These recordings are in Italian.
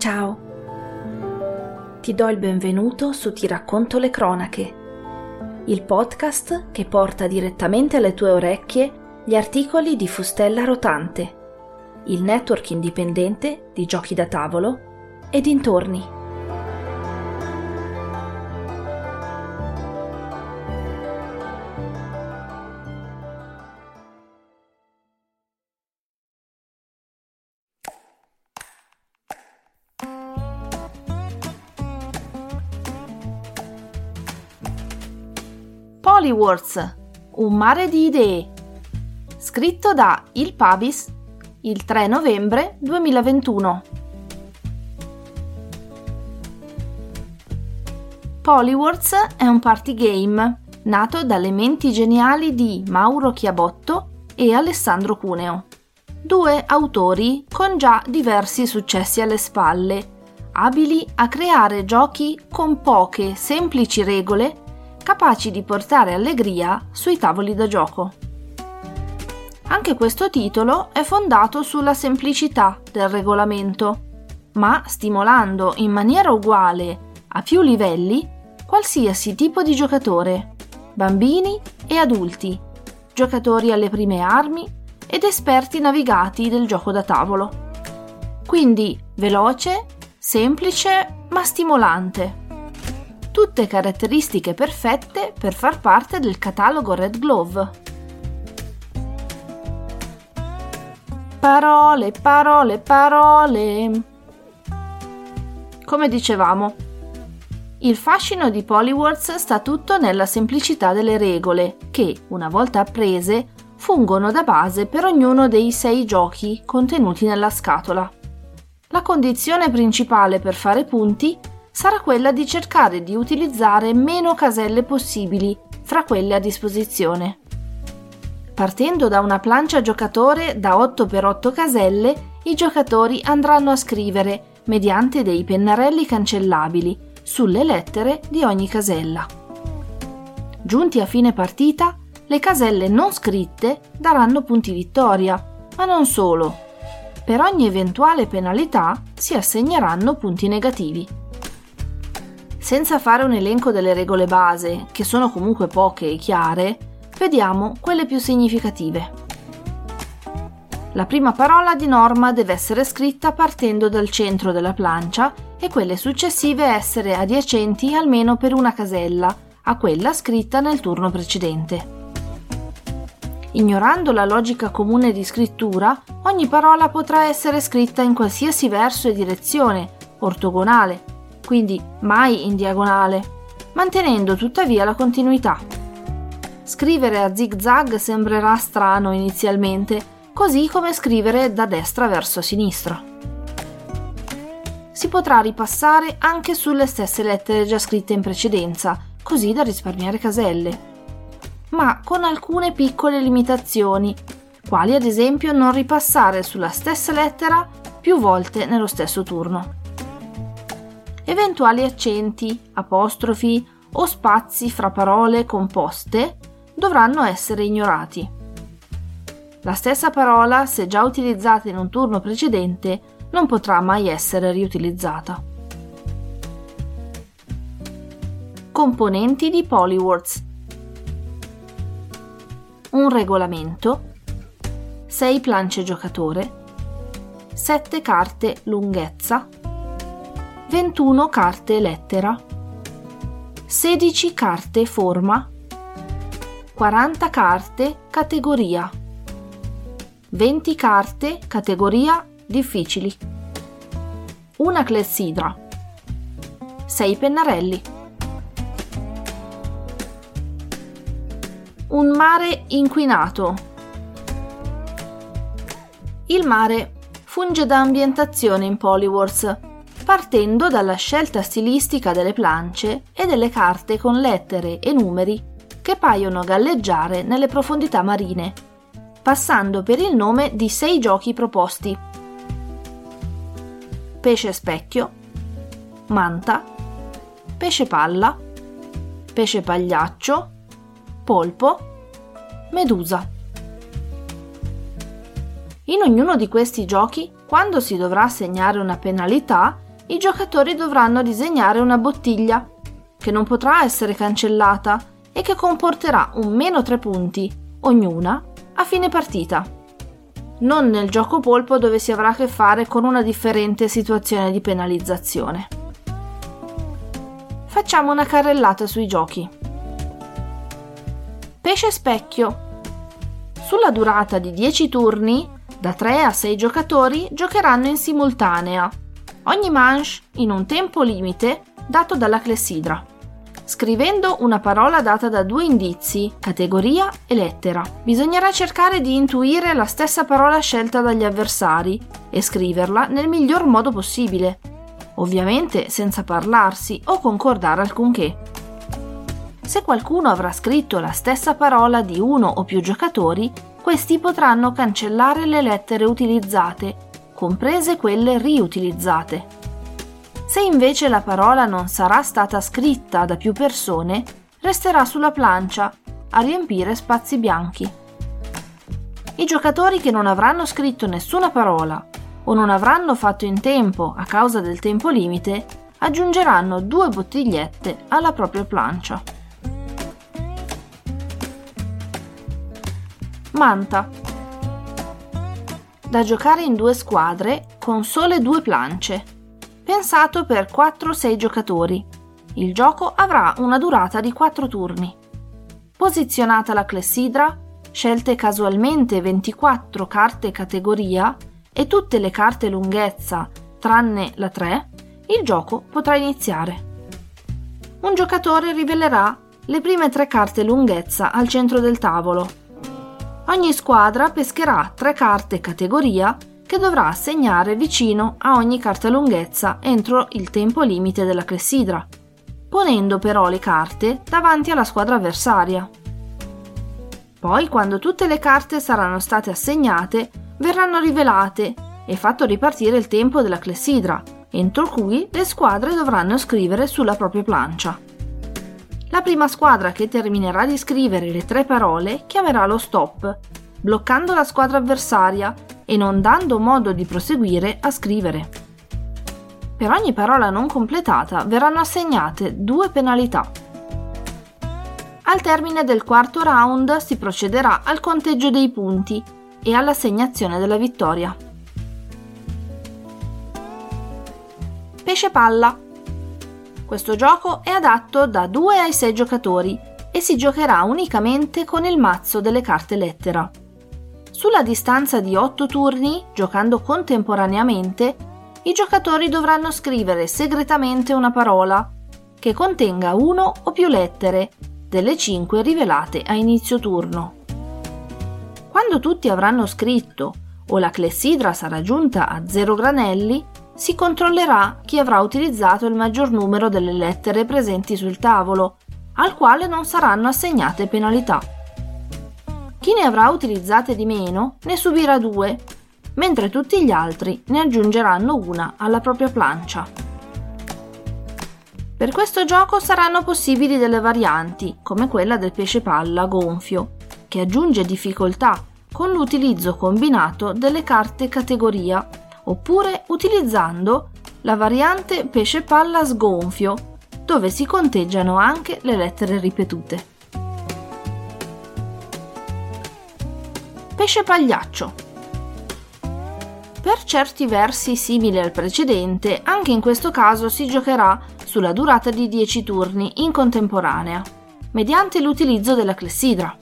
Ciao. Ti do il benvenuto su Ti racconto le cronache, il podcast che porta direttamente alle tue orecchie gli articoli di Fustella Rotante, il network indipendente di giochi da tavolo e dintorni. Polywords, un mare di idee. Scritto da Il Pabis il 3 novembre 2021. Polywords è un party game nato dalle menti geniali di Mauro Chiabotto e Alessandro Cuneo, due autori con già diversi successi alle spalle, abili a creare giochi con poche semplici regole capaci di portare allegria sui tavoli da gioco. Anche questo titolo è fondato sulla semplicità del regolamento, ma stimolando in maniera uguale a più livelli qualsiasi tipo di giocatore, bambini e adulti, giocatori alle prime armi ed esperti navigati del gioco da tavolo. Quindi veloce, semplice ma stimolante tutte caratteristiche perfette per far parte del catalogo Red Glove. Parole, parole, parole. Come dicevamo, il fascino di Polywords sta tutto nella semplicità delle regole che, una volta apprese, fungono da base per ognuno dei sei giochi contenuti nella scatola. La condizione principale per fare punti sarà quella di cercare di utilizzare meno caselle possibili fra quelle a disposizione. Partendo da una plancia giocatore da 8x8 caselle, i giocatori andranno a scrivere, mediante dei pennarelli cancellabili, sulle lettere di ogni casella. Giunti a fine partita, le caselle non scritte daranno punti vittoria, ma non solo. Per ogni eventuale penalità si assegneranno punti negativi. Senza fare un elenco delle regole base, che sono comunque poche e chiare, vediamo quelle più significative. La prima parola di norma deve essere scritta partendo dal centro della plancia e quelle successive essere adiacenti almeno per una casella a quella scritta nel turno precedente. Ignorando la logica comune di scrittura, ogni parola potrà essere scritta in qualsiasi verso e direzione, ortogonale, quindi mai in diagonale, mantenendo tuttavia la continuità. Scrivere a zig-zag sembrerà strano inizialmente, così come scrivere da destra verso sinistra. Si potrà ripassare anche sulle stesse lettere già scritte in precedenza, così da risparmiare caselle. Ma con alcune piccole limitazioni, quali ad esempio non ripassare sulla stessa lettera più volte nello stesso turno eventuali accenti, apostrofi o spazi fra parole composte dovranno essere ignorati. La stessa parola, se già utilizzata in un turno precedente, non potrà mai essere riutilizzata. Componenti di Polywords un regolamento, 6 plance giocatore, 7 carte lunghezza, 21 carte lettera, 16 carte forma, 40 carte categoria, 20 carte categoria difficili, una clessidra, 6 pennarelli. Un mare inquinato. Il mare funge da ambientazione in Polywars partendo dalla scelta stilistica delle plance e delle carte con lettere e numeri che paiono galleggiare nelle profondità marine, passando per il nome di sei giochi proposti. Pesce specchio, manta, pesce palla, pesce pagliaccio, polpo, medusa. In ognuno di questi giochi, quando si dovrà assegnare una penalità, i giocatori dovranno disegnare una bottiglia, che non potrà essere cancellata e che comporterà un meno 3 punti, ognuna, a fine partita. Non nel gioco polpo dove si avrà a che fare con una differente situazione di penalizzazione. Facciamo una carrellata sui giochi. Pesce specchio. Sulla durata di 10 turni, da 3 a 6 giocatori giocheranno in simultanea ogni manche in un tempo limite dato dalla clessidra, scrivendo una parola data da due indizi, categoria e lettera. Bisognerà cercare di intuire la stessa parola scelta dagli avversari e scriverla nel miglior modo possibile, ovviamente senza parlarsi o concordare alcunché. Se qualcuno avrà scritto la stessa parola di uno o più giocatori, questi potranno cancellare le lettere utilizzate comprese quelle riutilizzate. Se invece la parola non sarà stata scritta da più persone, resterà sulla plancia a riempire spazi bianchi. I giocatori che non avranno scritto nessuna parola o non avranno fatto in tempo a causa del tempo limite aggiungeranno due bottigliette alla propria plancia. Manta da giocare in due squadre con sole due plance, pensato per 4-6 giocatori. Il gioco avrà una durata di 4 turni. Posizionata la clessidra, scelte casualmente 24 carte categoria e tutte le carte lunghezza tranne la 3, il gioco potrà iniziare. Un giocatore rivelerà le prime tre carte lunghezza al centro del tavolo Ogni squadra pescherà tre carte categoria che dovrà assegnare vicino a ogni carta lunghezza entro il tempo limite della clessidra, ponendo però le carte davanti alla squadra avversaria. Poi, quando tutte le carte saranno state assegnate, verranno rivelate e fatto ripartire il tempo della clessidra, entro cui le squadre dovranno scrivere sulla propria plancia. La prima squadra che terminerà di scrivere le tre parole chiamerà lo stop, bloccando la squadra avversaria e non dando modo di proseguire a scrivere. Per ogni parola non completata verranno assegnate due penalità. Al termine del quarto round si procederà al conteggio dei punti e all'assegnazione della vittoria. Pesce palla questo gioco è adatto da 2 ai 6 giocatori e si giocherà unicamente con il mazzo delle carte lettera. Sulla distanza di 8 turni, giocando contemporaneamente, i giocatori dovranno scrivere segretamente una parola che contenga uno o più lettere delle 5 rivelate a inizio turno. Quando tutti avranno scritto o la clessidra sarà giunta a 0 granelli, si controllerà chi avrà utilizzato il maggior numero delle lettere presenti sul tavolo, al quale non saranno assegnate penalità. Chi ne avrà utilizzate di meno ne subirà due, mentre tutti gli altri ne aggiungeranno una alla propria plancia. Per questo gioco saranno possibili delle varianti, come quella del pesce palla gonfio, che aggiunge difficoltà con l'utilizzo combinato delle carte categoria oppure utilizzando la variante pesce palla sgonfio, dove si conteggiano anche le lettere ripetute. Pesce pagliaccio. Per certi versi simile al precedente, anche in questo caso si giocherà sulla durata di 10 turni in contemporanea, mediante l'utilizzo della clessidra.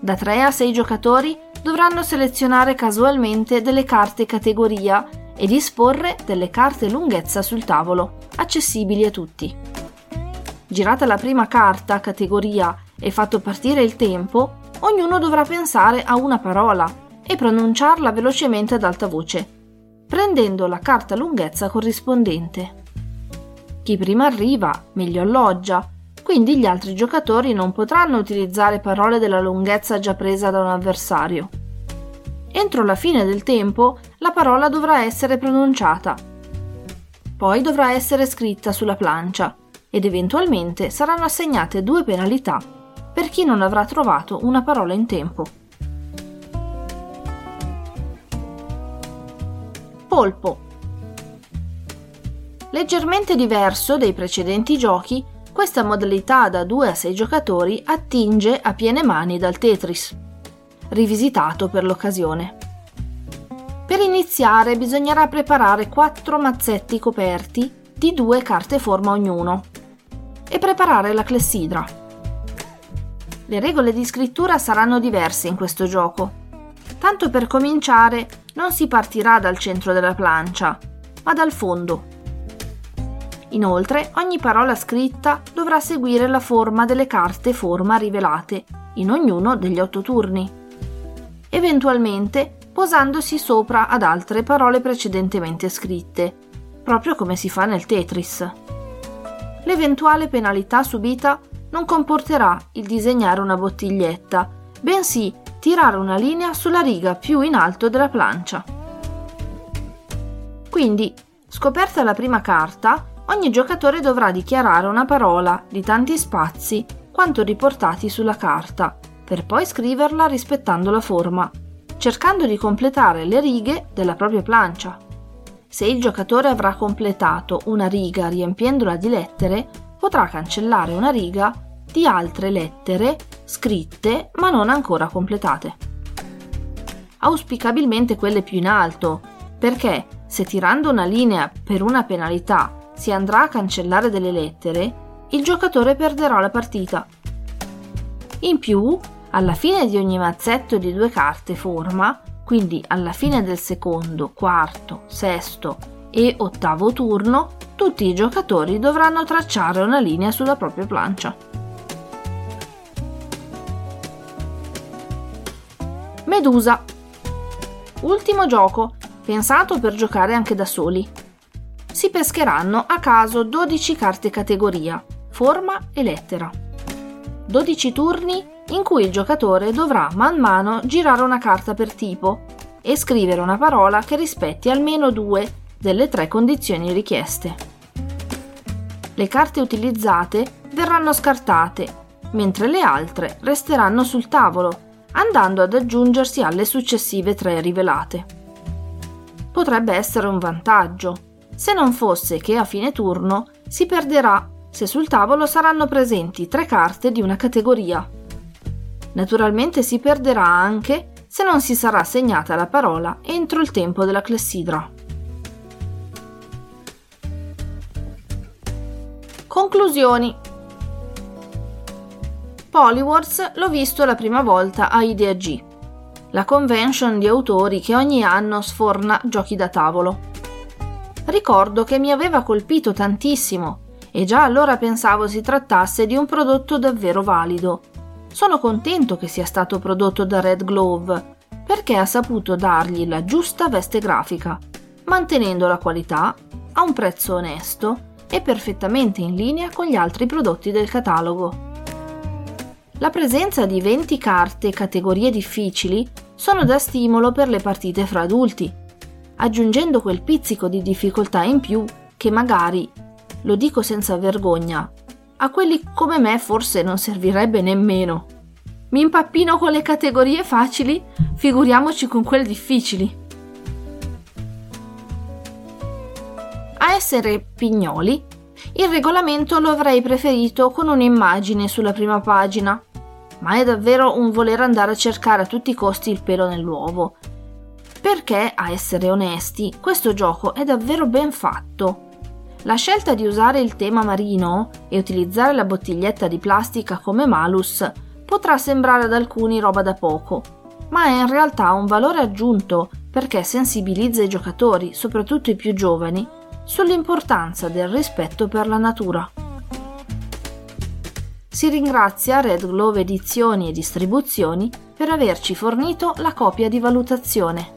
Da 3 a 6 giocatori dovranno selezionare casualmente delle carte categoria e disporre delle carte lunghezza sul tavolo, accessibili a tutti. Girata la prima carta categoria e fatto partire il tempo, ognuno dovrà pensare a una parola e pronunciarla velocemente ad alta voce, prendendo la carta lunghezza corrispondente. Chi prima arriva, meglio alloggia, quindi gli altri giocatori non potranno utilizzare parole della lunghezza già presa da un avversario. Entro la fine del tempo la parola dovrà essere pronunciata. Poi dovrà essere scritta sulla plancia ed eventualmente saranno assegnate due penalità per chi non avrà trovato una parola in tempo. Polpo Leggermente diverso dai precedenti giochi, questa modalità da 2 a 6 giocatori attinge a piene mani dal Tetris, rivisitato per l'occasione. Per iniziare bisognerà preparare 4 mazzetti coperti di 2 carte forma ognuno e preparare la clessidra. Le regole di scrittura saranno diverse in questo gioco. Tanto per cominciare non si partirà dal centro della plancia, ma dal fondo. Inoltre, ogni parola scritta dovrà seguire la forma delle carte forma rivelate in ognuno degli otto turni, eventualmente posandosi sopra ad altre parole precedentemente scritte, proprio come si fa nel Tetris. L'eventuale penalità subita non comporterà il disegnare una bottiglietta, bensì tirare una linea sulla riga più in alto della plancia. Quindi, scoperta la prima carta, ogni giocatore dovrà dichiarare una parola di tanti spazi quanto riportati sulla carta, per poi scriverla rispettando la forma, cercando di completare le righe della propria plancia. Se il giocatore avrà completato una riga riempiendola di lettere, potrà cancellare una riga di altre lettere scritte ma non ancora completate. Auspicabilmente quelle più in alto, perché se tirando una linea per una penalità si andrà a cancellare delle lettere, il giocatore perderà la partita. In più, alla fine di ogni mazzetto di due carte forma, quindi alla fine del secondo, quarto, sesto e ottavo turno, tutti i giocatori dovranno tracciare una linea sulla propria plancia. Medusa. Ultimo gioco, pensato per giocare anche da soli si pescheranno a caso 12 carte categoria, forma e lettera. 12 turni in cui il giocatore dovrà man mano girare una carta per tipo e scrivere una parola che rispetti almeno due delle tre condizioni richieste. Le carte utilizzate verranno scartate, mentre le altre resteranno sul tavolo, andando ad aggiungersi alle successive tre rivelate. Potrebbe essere un vantaggio, se non fosse che a fine turno si perderà se sul tavolo saranno presenti tre carte di una categoria. Naturalmente si perderà anche se non si sarà segnata la parola entro il tempo della clessidra. Conclusioni Polywars l'ho visto la prima volta a Idea G, la convention di autori che ogni anno sforna giochi da tavolo ricordo che mi aveva colpito tantissimo e già allora pensavo si trattasse di un prodotto davvero valido. Sono contento che sia stato prodotto da Red Glove perché ha saputo dargli la giusta veste grafica, mantenendo la qualità a un prezzo onesto e perfettamente in linea con gli altri prodotti del catalogo. La presenza di 20 carte categorie difficili sono da stimolo per le partite fra adulti aggiungendo quel pizzico di difficoltà in più che magari, lo dico senza vergogna, a quelli come me forse non servirebbe nemmeno. Mi impappino con le categorie facili, figuriamoci con quelle difficili. A essere pignoli, il regolamento lo avrei preferito con un'immagine sulla prima pagina, ma è davvero un voler andare a cercare a tutti i costi il pelo nell'uovo perché, a essere onesti, questo gioco è davvero ben fatto. La scelta di usare il tema marino e utilizzare la bottiglietta di plastica come malus potrà sembrare ad alcuni roba da poco, ma è in realtà un valore aggiunto perché sensibilizza i giocatori, soprattutto i più giovani, sull'importanza del rispetto per la natura. Si ringrazia Red Glove Edizioni e Distribuzioni per averci fornito la copia di valutazione.